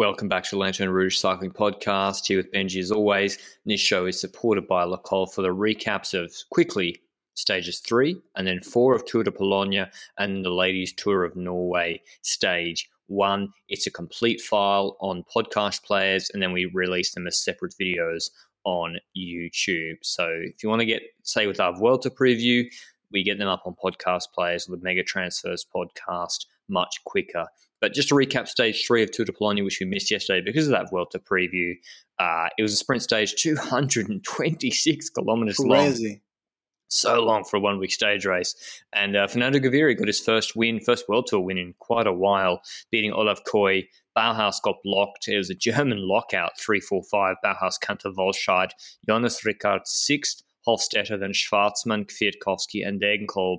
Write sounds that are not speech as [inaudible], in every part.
Welcome back to Lanterne Rouge Cycling Podcast. Here with Benji as always. And this show is supported by Le Col for the recaps of, quickly, stages three and then four of Tour de Polonia and the Ladies Tour of Norway stage one, it's a complete file on podcast players, and then we release them as separate videos on YouTube. So if you want to get, say, with our Vuelta preview, we get them up on podcast players or the Mega Transfers podcast much quicker. But just to recap stage three of Tour de Polonia, which we missed yesterday because of that Vuelta preview, uh, it was a sprint stage 226 kilometers Crazy. long so long for a one week stage race. And uh, Fernando Gaviria got his first win, first World Tour win in quite a while, beating Olaf Kooij. Bauhaus got blocked. It was a German lockout, 3 4 5. Bauhaus, Kanter, Walscheid, Jonas Rickaert, sixth, Hofstetter, then Schwarzmann, Kwiatkowski, and Degenkolb,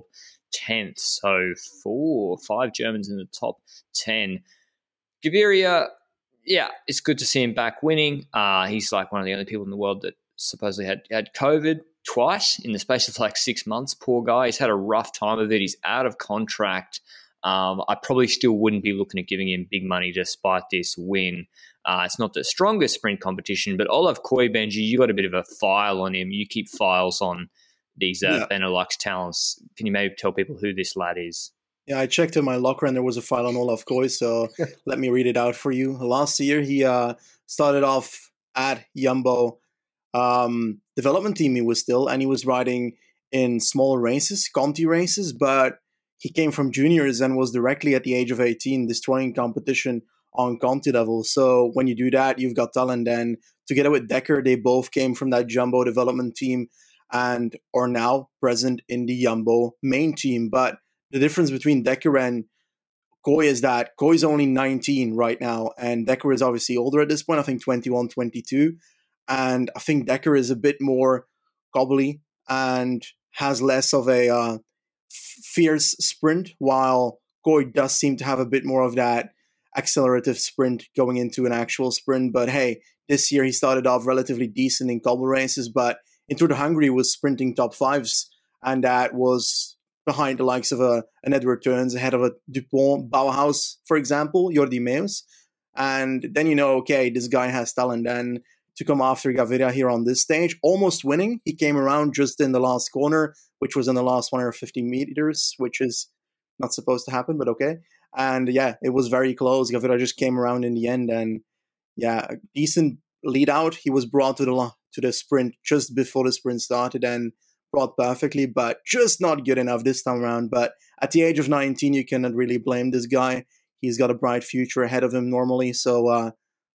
10th. So four, or five Germans in the top 10. Gaviria, yeah, it's good to see him back winning. Uh, he's like one of the only people in the world that supposedly had, had COVID twice in the space of like six months. Poor guy. He's had a rough time of it. He's out of contract. Um, I probably still wouldn't be looking at giving him big money despite this win. Uh, it's not the strongest sprint competition, but Olaf Kooij, Benji, you got a bit of a file on him. You keep files on these uh, yeah. Benelux talents. Can you maybe tell people who this lad is? Yeah, I checked in my locker and there was a file on Olaf Kooij, so [laughs] let me read it out for you. Last year, he uh, started off at Jumbo um, development team he was still, and he was riding in smaller races, Conti races, but he came from juniors and was directly at the age of 18 destroying competition on Conti level. So when you do that, you've got talent. And together with Dekker, they both came from that Jumbo development team and are now present in the Yumbo main team. But the difference between Dekker and Kooij is that Kooij is only 19 right now, and Dekker is obviously older at this point, I think 21, 22 and I think Dekker is a bit more gobbly and has less of a uh, fierce sprint, while Kooij does seem to have a bit more of that accelerative sprint going into an actual sprint. But hey, this year he started off relatively decent in cobble races, but in Tour de Hungary was sprinting top fives, and that was behind the likes of a an Edward Theuns, ahead of a Dupont, Bauhaus, for example, Jordi Meeus. And then you know, okay, this guy has talent. And to come after Gaviria here on this stage, almost winning. He came around just in the last corner, which was in the last 150 meters, which is not supposed to happen, but okay. And yeah, it was very close. Gaviria just came around in the end, and yeah, decent lead out. He was brought to the to the sprint just before the sprint started and brought perfectly, but just not good enough this time around. But at the age of 19, you cannot really blame this guy. He's got a bright future ahead of him normally. So uh,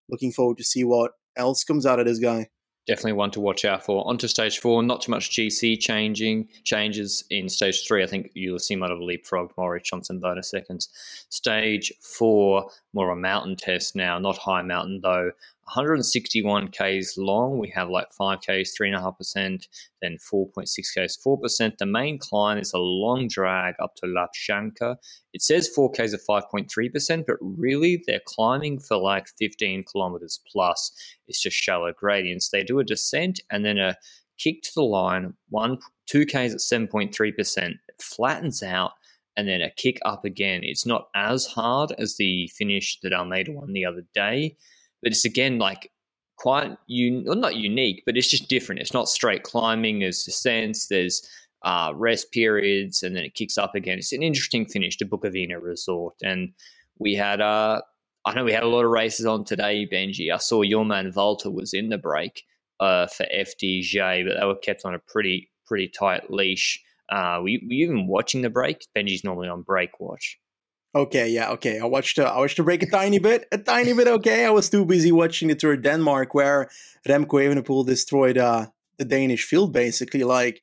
looking forward to see what else comes out of this guy. Definitely one to watch out for. On to stage four, not too much GC changing changes in stage three. I think Ulissi might have leapfrogged Moritz Johnson bonus seconds. Stage four, more a mountain test now, not high mountain though. 161 Ks long. We have like 5 Ks, 3.5%, then 4.6 Ks, 4%. The main climb is a long drag up to Łapszanka. It says 4 Ks of 5.3%, but really they're climbing for like 15 kilometers plus. It's just shallow gradients. They do a descent and then a kick to the line, one, 2 Ks at 7.3%. It flattens out and then a kick up again. It's not as hard as the finish that Almeida won the other day but it's again like quite un- well, not unique, but it's just different. It's not straight climbing. There's descents. There's uh, rest periods, and then it kicks up again. It's an interesting finish to Bukovina Resort, and we had. Uh, I know we had a lot of races on today, Benji. I saw your man Valter was in the break uh, for FDJ, but they were kept on a pretty pretty tight leash. Uh, were, you, were you even watching the break? Benji's normally on break watch. Okay, yeah, okay. I watched. Uh, I watched the break a tiny bit, a tiny bit. Okay, I was too busy watching the Tour of Denmark, where Remco Evenepoel destroyed uh, the Danish field, basically like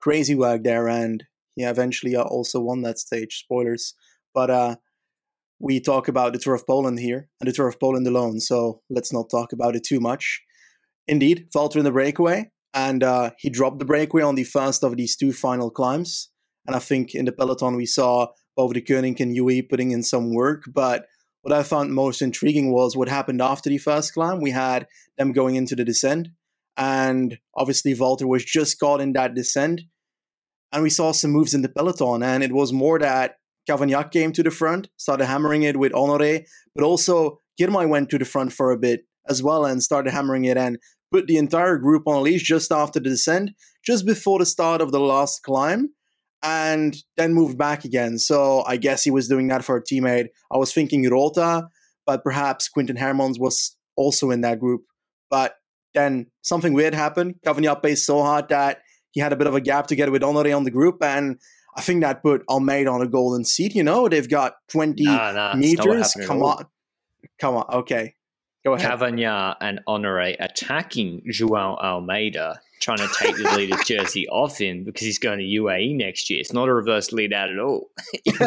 crazy work there, and he eventually uh, also won that stage. Spoilers, but uh, we talk about the Tour of Poland here and the Tour of Poland alone, so let's not talk about it too much. Indeed, Valter in the breakaway, and uh, he dropped the breakaway on the first of these two final climbs. And I think in the peloton we saw both the Koenig and UE putting in some work, but what I found most intriguing was what happened after the first climb. We had them going into the descent, and obviously Valter was just caught in that descent. And we saw some moves in the peloton, and it was more that Cavagna came to the front, started hammering it with Honoré, but also Girmay went to the front for a bit as well and started hammering it and put the entire group on a leash just after the descent, just before the start of the last climb, and then moved back again. So I guess he was doing that for a teammate. I was thinking Rota, but perhaps Quinten Hermans was also in that group. But then something weird happened. Cavagna paced so hard that he had a bit of a gap together with Honoré on the group, and I think that put Almeida on a golden seat. You know, they've got 20 nah, nah, meters. Come on. Come on. Okay. Go ahead. Cavagna and Honore attacking Joao Almeida, trying to take the leader [laughs] jersey off him because he's going to UAE next year. It's not a reverse lead out at all. [laughs] [laughs]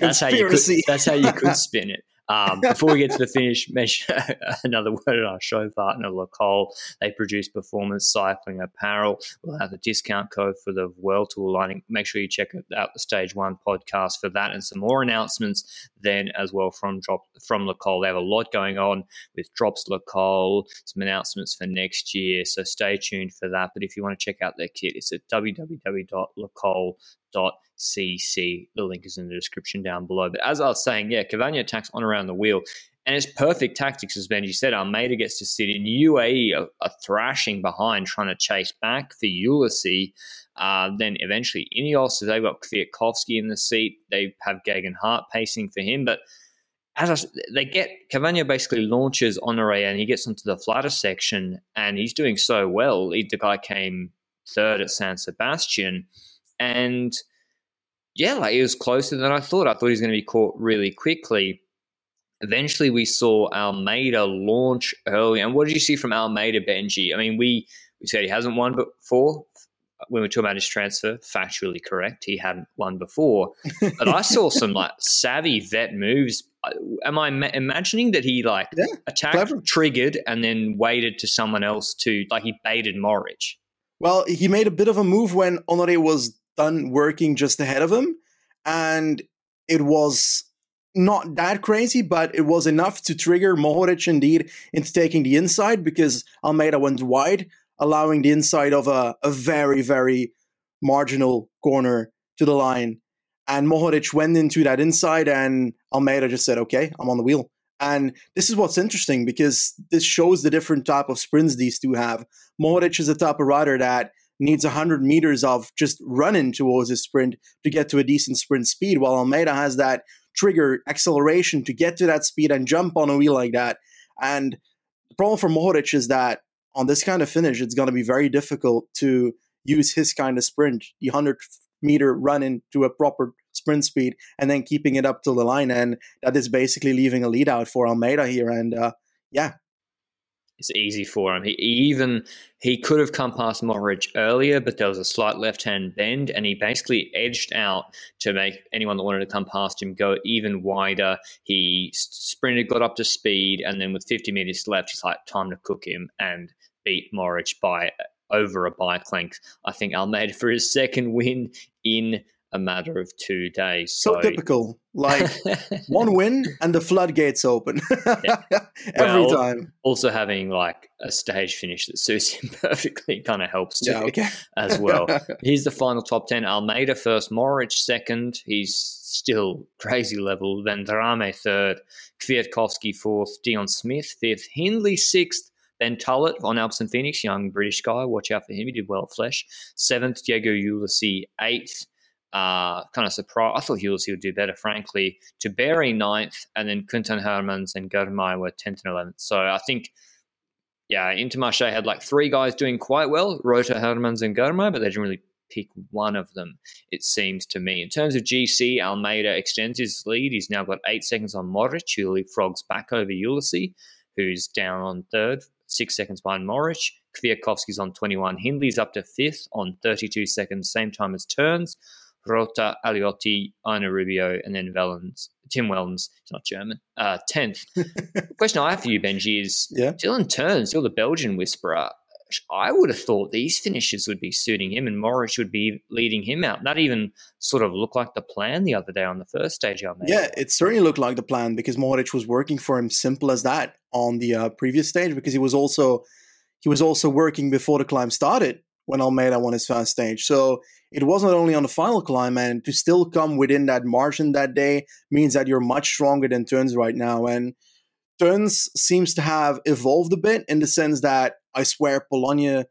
that's how you could, that's how you could spin it. Um, before we get to the finish, [laughs] mention another word on our show partner, Le Col. They produce performance cycling apparel. We'll have a discount code for the World Tour lining. Make sure you check out the Stage One podcast for that and some more announcements then as well from Drop from Le Col. They have a lot going on with Drops Le Col, some announcements for next year. So stay tuned for that. But if you want to check out their kit, it's at www.lecol.com CC. The link is in the description down below. But as I was saying, yeah, Cavagna attacks on around the wheel. And it's perfect tactics, as Benji said. Almeida gets to sit in. UAE are, are thrashing behind, trying to chase back for Ulissi. Uh, then eventually Ineos, so they've got Kwiatkowski in the seat. They have Geoghegan Hart pacing for him. But as I, they get, Cavagna basically launches Honore and he gets onto the flatter section and he's doing so well. He, the guy came third at San Sebastian. And – yeah, like it was closer than I thought. I thought he was going to be caught really quickly. Eventually, we saw Almeida launch early. And what did you see from Almeida, Benji? I mean, we, we said he hasn't won before when we talking about his transfer. Factually correct. He hadn't won before. [laughs] But I saw some like savvy vet moves. Am I ma- imagining that he like yeah, attacked, clever. triggered, and then waited to someone else to like he baited Mohoric? Well, he made a bit of a move when Honore was done working just ahead of him. And it was not that crazy, but it was enough to trigger Mohoric indeed into taking the inside because Almeida went wide, allowing the inside of a, a very, very marginal corner to the line. And Mohoric went into that inside, and Almeida just said, Okay, I'm on the wheel. And this is what's interesting because this shows the different type of sprints these two have. Mohoric is a type of rider that needs 100 meters of just running towards his sprint to get to a decent sprint speed, while Almeida has that trigger acceleration to get to that speed and jump on a wheel like that. And the problem for Mohoric is that on this kind of finish, it's going to be very difficult to use his kind of sprint, the 100 meter run into a proper sprint speed, and then keeping it up to the line. And that is basically leaving a lead out for Almeida here. And uh, yeah, it's easy for him. He, even he could have come past Mohoric earlier, but there was a slight left hand bend, and he basically edged out to make anyone that wanted to come past him go even wider. He sprinted, got up to speed, and then with 50 meters left, he's like, time to cook him and beat Mohoric by over a bike length. I think Almeida for his second win in a matter of two days. So, so typical. Like one [laughs] win and the floodgates open [laughs] every well, time. Also having like a stage finish that suits him [laughs] perfectly kind of helps too yeah, okay. as well. Here's the final top 10. Almeida first, Mohoric second. He's still crazy level. Then Vendrame third, Kwiatkowski fourth, Dion Smith fifth, Hindley sixth, Ben Tullett on Alpecin-Fenix, young British guy. Watch out for him. He did well at Flèche. Seventh, Diego Ulissi eighth uh, kind of surprised. I thought Ulissi would do better, frankly. Tiberi ninth, and then Quinten Hermans and Girmay were 10th and 11th. So I think, yeah, Intermarché had like three guys doing quite well Rota, Hermans, and Girmay, but they didn't really pick one of them, it seems to me. In terms of GC, Almeida extends his lead. He's now got eight seconds on Mohoric, who leapfrogs back over Ulissi, who's down on third, six seconds behind Mohoric. Kwiatkowski's on 21. Hindley's up to fifth on 32 seconds, same time as Teuns. Rota, Aleotti, Einer Rubio, and then Vellens. Tim Wellens, he's not German. Uh, tenth. [laughs] Question I have for you, Benji, is Yeah. Dylan Teuns, still the Belgian whisperer. I would have thought these finishes would be suiting him, and Mohoric would be leading him out. That even sort of looked like the plan the other day on the first stage. I made. Yeah, it certainly looked like the plan because Mohoric was working for him. Simple as that on the uh, previous stage because he was also he was also working before the climb started when Almeida won his first stage. So it wasn't only on the final climb, and to still come within that margin that day means that you're much stronger than Teuns right now. And Teuns seems to have evolved a bit in the sense that I swear Polonia,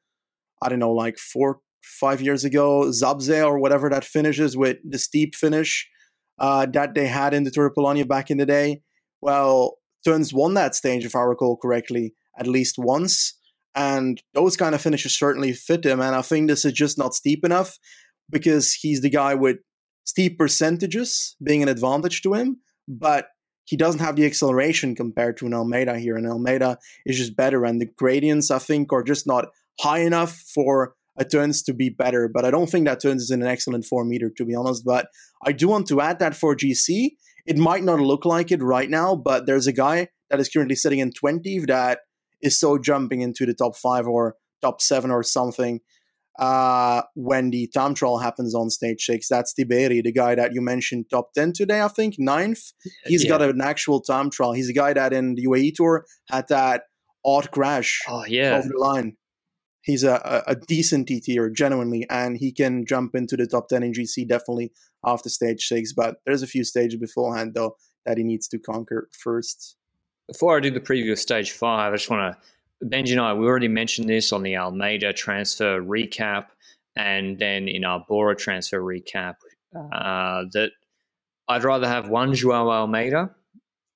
I don't know, like four, five years ago, Zabrze or whatever that finishes with the steep finish uh, that they had in the Tour of Polonia back in the day. Well, Teuns won that stage, if I recall correctly, at least once. And those kind of finishes certainly fit him. And I think this is just not steep enough because he's the guy with steep percentages being an advantage to him. But he doesn't have the acceleration compared to an Almeida here. And Almeida is just better. And the gradients, I think, are just not high enough for a Teuns to be better. But I don't think that Teuns is in an excellent form either, to be honest. But I do want to add that for GC, it might not look like it right now, but there's a guy that is currently sitting in 20 that is so jumping into the top five or top seven or something uh, when the time trial happens on stage six. That's Tiberi, the guy that you mentioned top 10 today, I think, ninth. He's Yeah. got an actual time trial. He's a guy that in the UAE tour had that odd crash Oh yeah. over the line. He's a, a, a decent TTer, genuinely, and he can jump into the top 10 in GC definitely after stage six. But there's a few stages beforehand, though, that he needs to conquer first. Before I do the preview of stage five, I just want to Benji and I we already mentioned this on the Almeida transfer recap, and then in our Bora transfer recap uh, that I'd rather have one Joao Almeida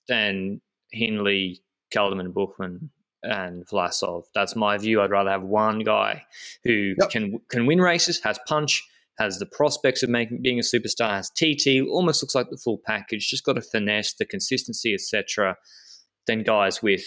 than Hindley, Kelderman, Buchmann, and Vlasov. That's my view. I'd rather have one guy who Yep. can can win races, has punch, has the prospects of making being a superstar, has TT, almost looks like the full package. Just got to finesse the consistency, etc. Than guys with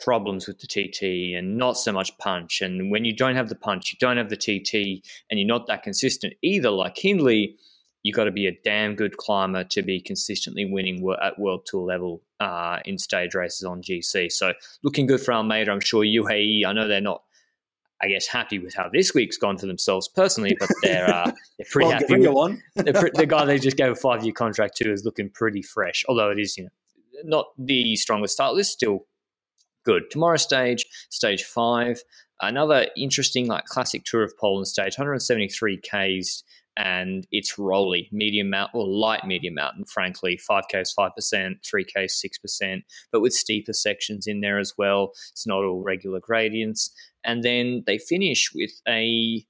problems with the TT and not so much punch. And when you don't have the punch, you don't have the TT, and you're not that consistent either. Like Hindley, you've got to be a damn good climber to be consistently winning at World Tour level uh, in stage races on GC. So looking good for Almeida. I'm sure UAE. I know they're not. I guess happy with how this week's gone for themselves personally, but they're uh, [laughs] they're pretty well, happy. With, [laughs] the, the guy they just gave a five year contract to is looking pretty fresh, although it is you know not the strongest start list, still good. Tomorrow stage, stage five, another interesting like classic tour of Poland stage, 173 k's, and it's rolly, medium mountain or light medium mountain. Frankly, five k's five percent, three k's six percent, but with steeper sections in there as well. It's not all regular gradients, and then they finish with a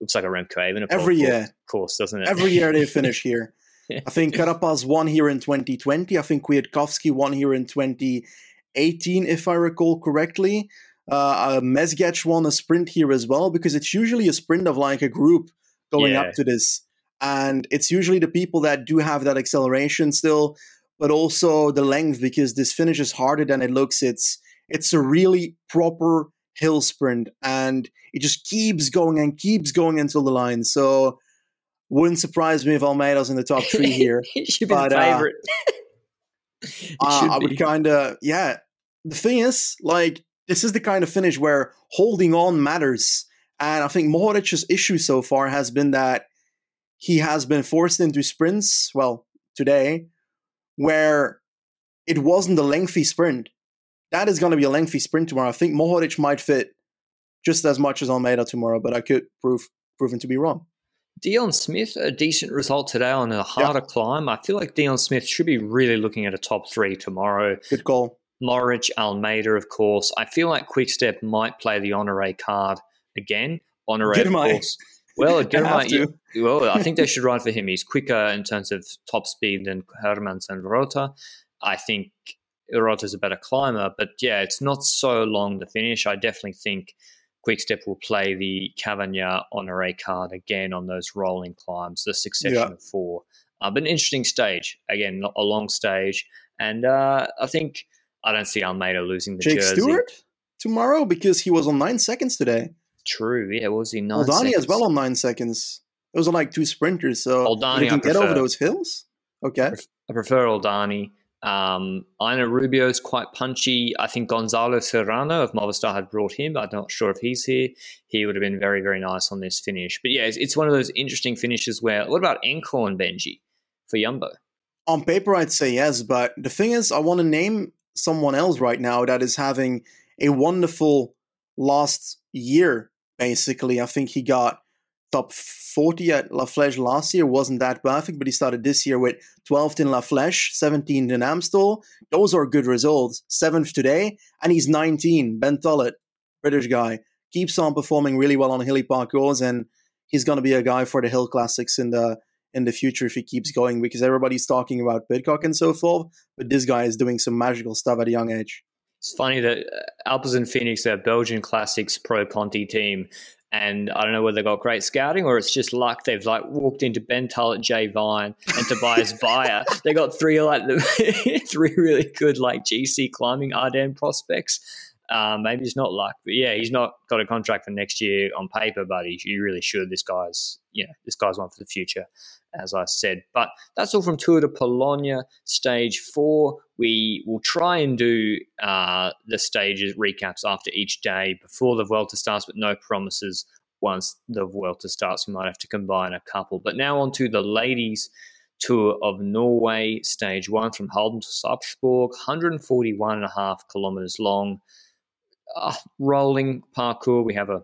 looks like a Remco Evenepoel Every year. course, doesn't it? Every year they [laughs] finish here. [laughs] I think Carapaz won here in 2020. I think Kwiatkowski won here in 2018, if I recall correctly. Uh, uh, Mezgec won a sprint here as well because it's usually a sprint of like a group going Yeah. up to this. And it's usually the people that do have that acceleration still, but also the length because this finish is harder than it looks. It's it's a really proper hill sprint and it just keeps going and keeps going until the line. So wouldn't surprise me if Almeida's in the top three here. [laughs] [laughs] it should be But, the uh, favorite. It Uh, I would kind of, yeah. The thing is, like, this is the kind of finish where holding on matters. And I think Mohoric's issue so far has been that he has been forced into sprints, well, today, where it wasn't a lengthy sprint. That is going to be a lengthy sprint tomorrow. I think Mohoric might fit just as much as Almeida tomorrow, but I could prove proven to be wrong. Dion Smith, a decent result today on a harder climb. I feel like Dion Smith should be really looking at a top three tomorrow. Good call. Mohoric, Almeida, of course. I feel like Quickstep might play the honore card again. Honore, of course. Well, [laughs] well, I think they [laughs] should ride for him. He's quicker in terms of top speed than Hermans and Rota. I think Rota's a better climber, but yeah, it's not so long to finish. I definitely think Quickstep will play the Cavagna honore card again on those rolling climbs, the succession Yeah. of four. Uh, but an interesting stage. Again, not a long stage. And uh, I think I don't see Almeida losing the Jake jersey. Stewart tomorrow because he was on nine seconds today. True, yeah, was he nine Oldani as well on nine seconds. Those are like two sprinters, so Oldani, they can I get prefer. over those hills. Okay, I prefer Oldani. Um, I know Rubio is quite punchy. I think Gonzalo Serrano, if Movistar had brought him, I'm not sure if he's here. He would have been very, very nice on this finish. But yeah, it's, it's one of those interesting finishes where, what about Encorn Benji for Jumbo? on paper I'd say yes, but the thing is, I want to name someone else right now that is having a wonderful last year. Basically, I think he got top 40 at La Flèche last year. wasn't that perfect, but he started this year with 12th in La Flèche, 17th in Amstel. Those are good results. Seventh today, and he's 19. Ben Tullett, British guy, keeps on performing really well on hilly parcours, and he's going to be a guy for the hill classics in the in the future if he keeps going because everybody's talking about Pidcock and so forth, but this guy is doing some magical stuff at a young age. It's funny that uh, and Phoenix, a Belgian Classics Pro Conti team, and I don't know whether they got great scouting or it's just luck. They've like walked into Ben Tullett, Jay Vine, and Tobias [laughs] Bayer. They got three like [laughs] three really good like GC climbing Ardennes prospects. Um, maybe it's not luck, but yeah, he's not got a contract for next year on paper, but he, he really should. This guy's, yeah, this guy's one for the future, as I said. But that's all from Tour de Pologne stage four. We will try and do uh, the stages recaps after each day before the Vuelta starts, but no promises once the Vuelta starts. We might have to combine a couple. But now on to the ladies' tour of Norway, stage one from Halden to Sarpsborg, 141 and a half kilometers long uh, rolling parcours, We have a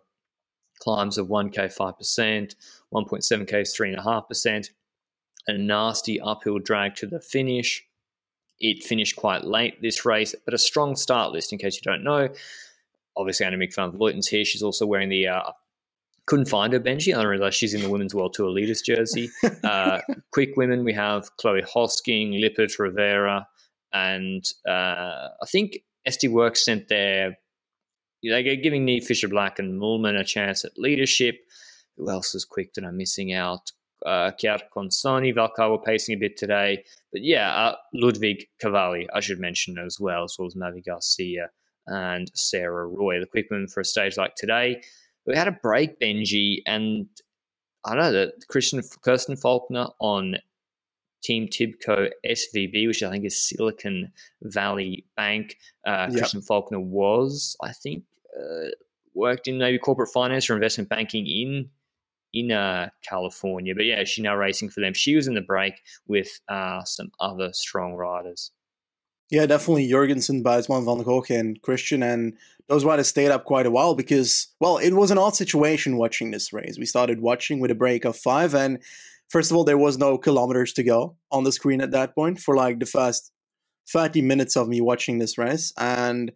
climbs of 1k 5%, 1.7k is 3.5%, a nasty uphill drag to the finish. It finished quite late this race, but a strong start list in case you don't know. Obviously, Annemiek van Vleuten's here. She's also wearing the uh, couldn't find her Benji. I don't realize she's in the Women's World Tour Leaders jersey. [laughs] Uh, quick women, we have Chloe Hosking, Lippert, Rivera, and uh, I think SD Worx sent their they're giving Niamh Fisher Black and Moolman a chance at leadership. Who else is quick that I'm missing out? Uh, Consoni, Valcar were pacing a bit today. But yeah, uh, Ludwig Cavalli, I should mention as well, as well as Mavi Garcia and Sarah Roy, the quick women for a stage like today. We had a break, Benji, and I don't know that Kristen Kirsten Faulkner on Team Tibco SVB, which I think is Silicon Valley Bank. Uh, yep. Kristen Faulkner was, I think, uh, worked in maybe corporate finance or investment banking in in uh, California. But yeah, she's now racing for them. She was in the break with uh, some other strong riders. Yeah, definitely Jorgensen, Buisman, Van Gogh, and Kristen. And those riders stayed up quite a while because, well, it was an odd situation watching this race. We started watching with a break of five. And first of all, there was no kilometers to go on the screen at that point for like the first 30 minutes of me watching this race. And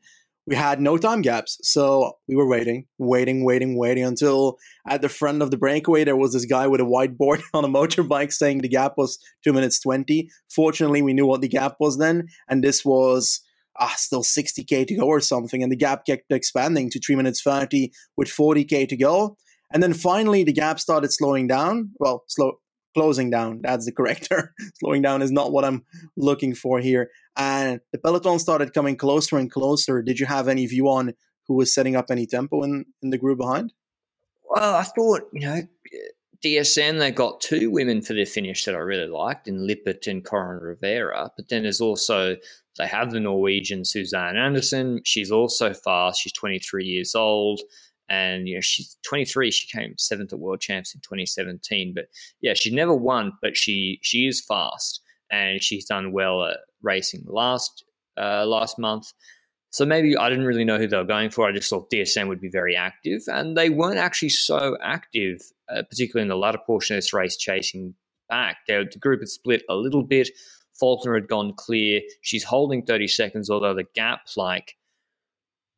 we had no time gaps. So we were waiting, waiting, waiting, waiting until at the front of the breakaway, there was this guy with a whiteboard [laughs] on a motorbike saying the gap was 2 minutes 20. Fortunately, we knew what the gap was then. And this was ah, still 60K to go or something. And the gap kept expanding to 3 minutes 30 with 40K to go. And then finally, the gap started slowing down. Well, slow, closing down. That's the correct term. [laughs] Slowing down is not what I'm looking for here. And the peloton started coming closer and closer. Did you have any view on who was setting up any tempo in, in the group behind? Well, I thought, you know, DSM, they got two women for their finish that I really liked in Lippert and Coryn Rivera. But then there's also, they have the Norwegian Susanne Andersen. She's also fast. She's 23 years old and you know she's 23 she came seventh at world champs in 2017 but yeah she never won but she she is fast and she's done well at racing last uh, last month so maybe I didn't really know who they were going for. I just thought DSM would be very active, and they weren't actually so active, uh, particularly in the latter portion of this race, chasing back. the group had split a little bit. Faulkner had gone clear. She's holding 30 seconds, although the gap, like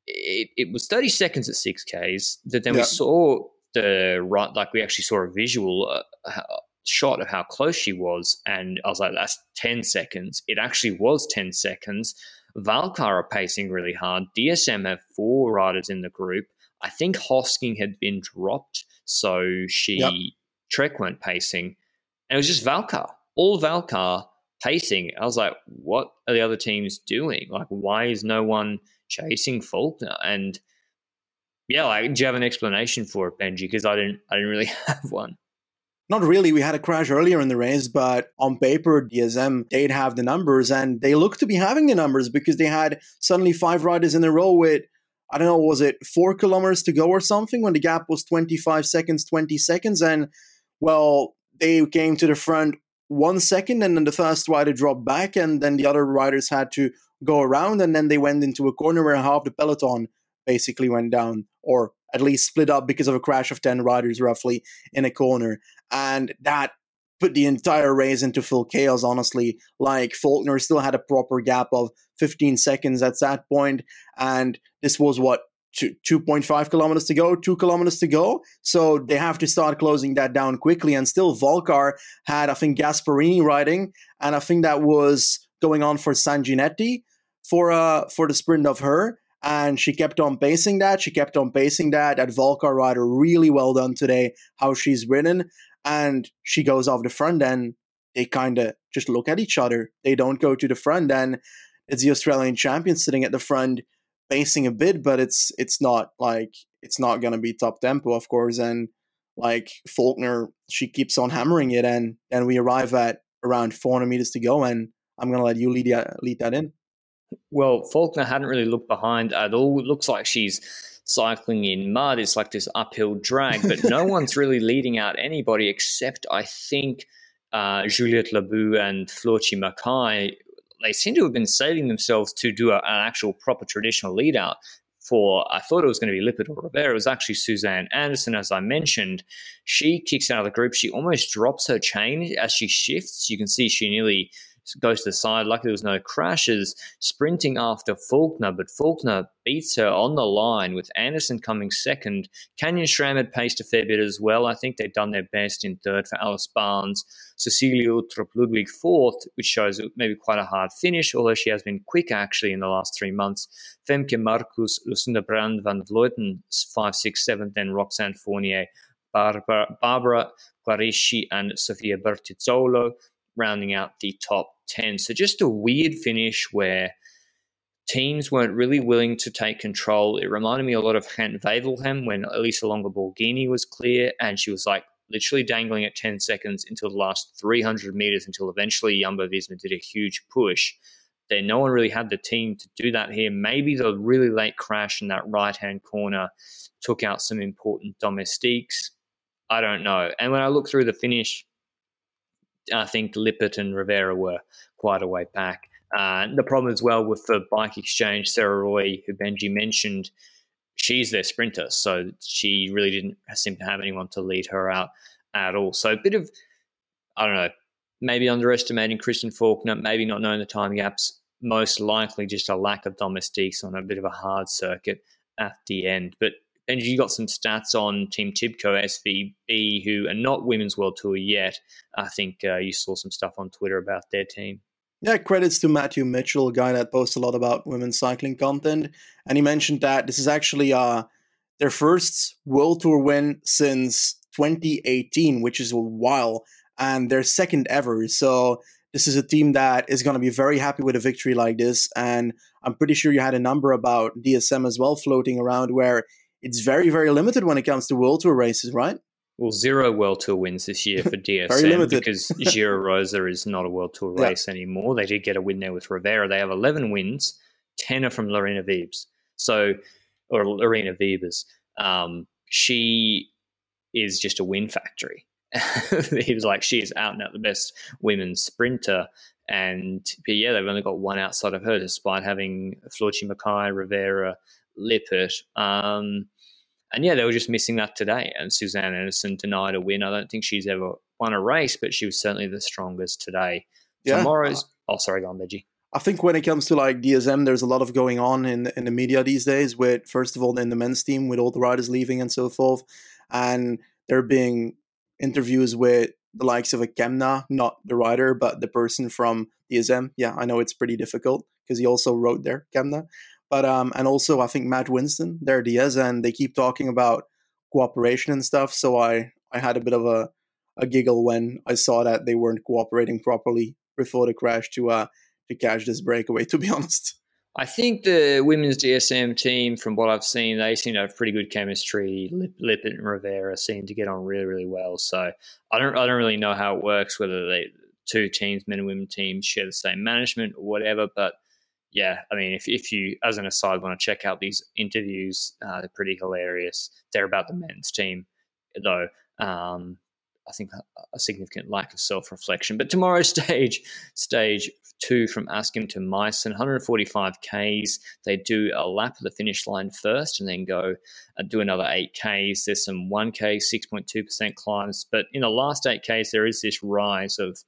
it, it was 30 seconds at 6Ks that then yeah. we saw the right, like we actually saw a visual uh, shot of how close she was. And I was like, that's 10 seconds. It actually was 10 seconds. Valcar are pacing really hard. DSM have four riders in the group. I think Hosking had been dropped, so she yep. Trek weren't pacing. And it was just Valcar, all Valcar pacing. I was like, what are the other teams doing? Like, why is no one chasing Faulkner. And yeah, like, do you have an explanation for it, Benji? Because I didn't, I didn't really [laughs] have one. Not really. We had a crash earlier in the race, but on paper, DSM, they'd have the numbers and they look to be having the numbers because they had suddenly five riders in a row with, I don't know, was it four kilometers to go or something when the gap was 25 seconds, 20 seconds? And, well, they came to the front one second and then the first rider dropped back and then the other riders had to go around and then they went into a corner where half the peloton basically went down or at least split up because of a crash of 10 riders roughly in a corner. And that put the entire race into full chaos, honestly. Like Faulkner still had a proper gap of 15 seconds at that point, and this was what. 2.5 kilometers to go, two kilometers to go. So they have to start closing that down quickly. And still, Valcar had, I think, Gasparini riding, and I think that was going on for Sanguinetti for uh for the sprint of her and she kept on pacing that. She kept on pacing that. That Valcar rider really well done today. How she's ridden, and she goes off the front. And they kind of just look at each other. They don't go to the front. And it's the Australian champion sitting at the front, pacing a bit, but it's it's not like it's not gonna be top tempo, of course. And like Faulkner, she keeps on hammering it, and then we arrive at around 400 meters to go, and I'm gonna let you lead lead that in. Well, Faulkner hadn't really looked behind at all. It looks like she's cycling in mud. It's like this uphill drag, but no [laughs] one's really leading out anybody except I think uh, Juliette Labous and Floortje Mackaij. They seem to have been saving themselves to do a, an actual proper traditional lead out for I thought it was going to be Lippert or Rivera. It was actually Susanne Andersen, as I mentioned. She kicks out of the group. She almost drops her chain as she shifts. You can see she nearly goes to the side. Luckily, there was no crashes. Sprinting after Faulkner, but Faulkner beats her on the line with Andersen coming second. Canyon SRAM had paced a fair bit as well. I think they've done their best in third for Alice Barnes. Cecilia Uttrup Ludwig fourth, which shows maybe quite a hard finish, although she has been quick actually in the last three months. Femke Markus, Lucinda Brand van Vleuten, 5 6 7, then Roxane Fournier, Barbara, Barbara Guarischi, and Sofia Bertizzolo rounding out the top 10. So just a weird finish where teams weren't really willing to take control. It reminded me a lot of Gent Wevelgem when Elisa Longo Borghini was clear and she was like literally dangling at 10 seconds until the last 300 meters until eventually Jumbo Visma did a huge push. Then no one really had the team to do that here. Maybe the really late crash in that right hand corner took out some important domestiques. I don't know. And when I look through the finish, I think Lippert and Rivera were quite a way back. Uh, the problem as well with the bike exchange, Sarah Roy, who Benji mentioned, she's their sprinter, so she really didn't seem to have anyone to lead her out at all. So a bit of, I don't know, maybe underestimating Kristen Faulkner, maybe not knowing the time gaps, most likely just a lack of domestiques on a bit of a hard circuit at the end. But and you got some stats on Team Tibco SVB, who are not Women's World Tour yet. I think uh, you saw some stuff on Twitter about their team. Yeah, credits to Matthew Mitchell, a guy that posts a lot about women's cycling content. And he mentioned that this is actually uh, their first World Tour win since 2018, which is a while, and their second ever. So this is a team that is going to be very happy with a victory like this. And I'm pretty sure you had a number about DSM as well floating around where it's very, very limited when it comes to World Tour races, right? Well, zero World Tour wins this year for [laughs] DSM because [laughs] Giro Rosa is not a World Tour race yeah. anymore. They did get a win there with Rivera. They have 11 wins, 10 are from Lorena Wiebes. So, or Lorena Wiebes. Um, she is just a win factory. [laughs] he was like, she is out and out the best women's sprinter. And but yeah, they've only got one outside of her, despite having Floortje Mackaij, Rivera, Lippert. Um, and yeah, they were just missing that today. And Susanne Andersen denied a win. I don't think she's ever won a race, but she was certainly the strongest today. Yeah. Tomorrow's. Oh, sorry, go on, Benji. I think when it comes to like DSM, there's a lot of going on in in the media these days. With first of all, in the men's team, with all the riders leaving and so forth, and there being interviews with the likes of a Kemna, not the rider, but the person from DSM. Yeah, I know it's pretty difficult because he also wrote there, Kemna. But um, and also I think Matt Winston, their Diaz, and they keep talking about cooperation and stuff. So I I had a bit of a a giggle when I saw that they weren't cooperating properly before the crash to uh to catch this breakaway. To be [laughs] honest. I think the women's DSM team, from what I've seen, they seem to have pretty good chemistry. Lip, and Rivera seem to get on really, really well. So I don't, I don't really know how it works, whether they two teams, men and women teams, share the same management or whatever. But yeah, I mean, if, if you, as an aside, want to check out these interviews, uh, they're pretty hilarious. They're about the men's team, though. Um, I think a significant lack of self reflection. But tomorrow's [laughs] stage, stage two from Askim to Mysen, 145 Ks. They do a lap of the finish line first and then go and do another 8 Ks. There's some 1K, 6.2% climbs. But in the last 8 Ks, there is this rise of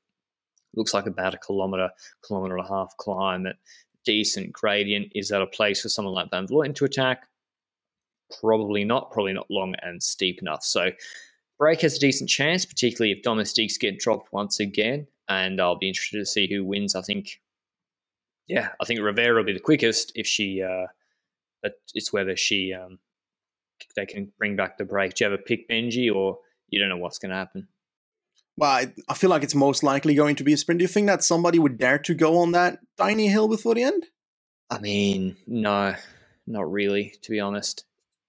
looks like about a kilometer, kilometer and a half climb at decent gradient. Is that a place for someone like Van Vleuten to attack? Probably not. Probably not long and steep enough. So Break has a decent chance, particularly if domestiques get dropped once again. And I'll be interested to see who wins. I think, yeah, I think Rivera will be the quickest if she, uh, but it's whether she, um, they can bring back the break. Do you have a pick, Benji, or you don't know what's going to happen? Well, I, I, feel like it's most likely going to be a sprint. Do you think that somebody would dare to go on that tiny hill before the end? I mean, no, not really, to be honest.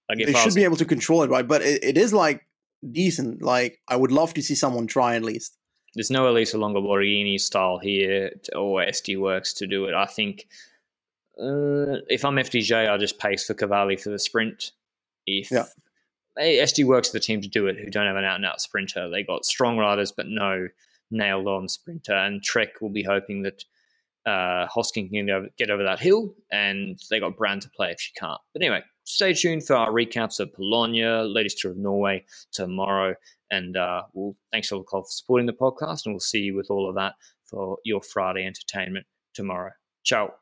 Like they should was, be able to control it, right? But it, it is like decent. Like I would love to see someone try at least. There's no Elisa Longo Borghini style here or SD Worx to do it. I think uh, if I'm FDJ, I'll just pace for Cavalli for the sprint. If yeah. SD Worx the team to do it, who don't have an out and out sprinter. They got strong riders, but no nailed on sprinter. And Trek will be hoping that uh, Hosking can get over that hill, and they got Brand to play if she can't. But anyway, stay tuned for our recaps of Polonia, latest tour of Norway tomorrow. And uh, we'll, thanks to for supporting the podcast, and we'll see you with all of that for your Friday entertainment tomorrow. Ciao.